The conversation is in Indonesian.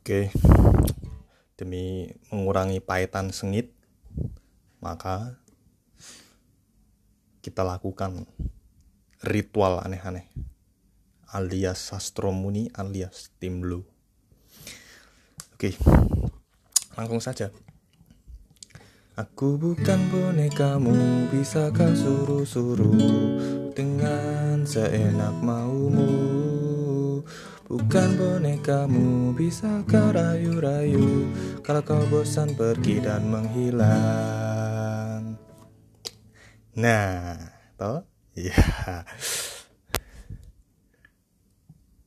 Oke, demi mengurangi pahitan sengit, maka kita lakukan ritual aneh-aneh alias sastro muni alias tim blue. Oke, langsung saja. Aku bukan bonekamu, bisa kau suruh-suruh dengan seenak maumu. Bukan bonekamu, bisa kau rayu-rayu Kalau kau bosan pergi dan menghilang Nah, toh? Ya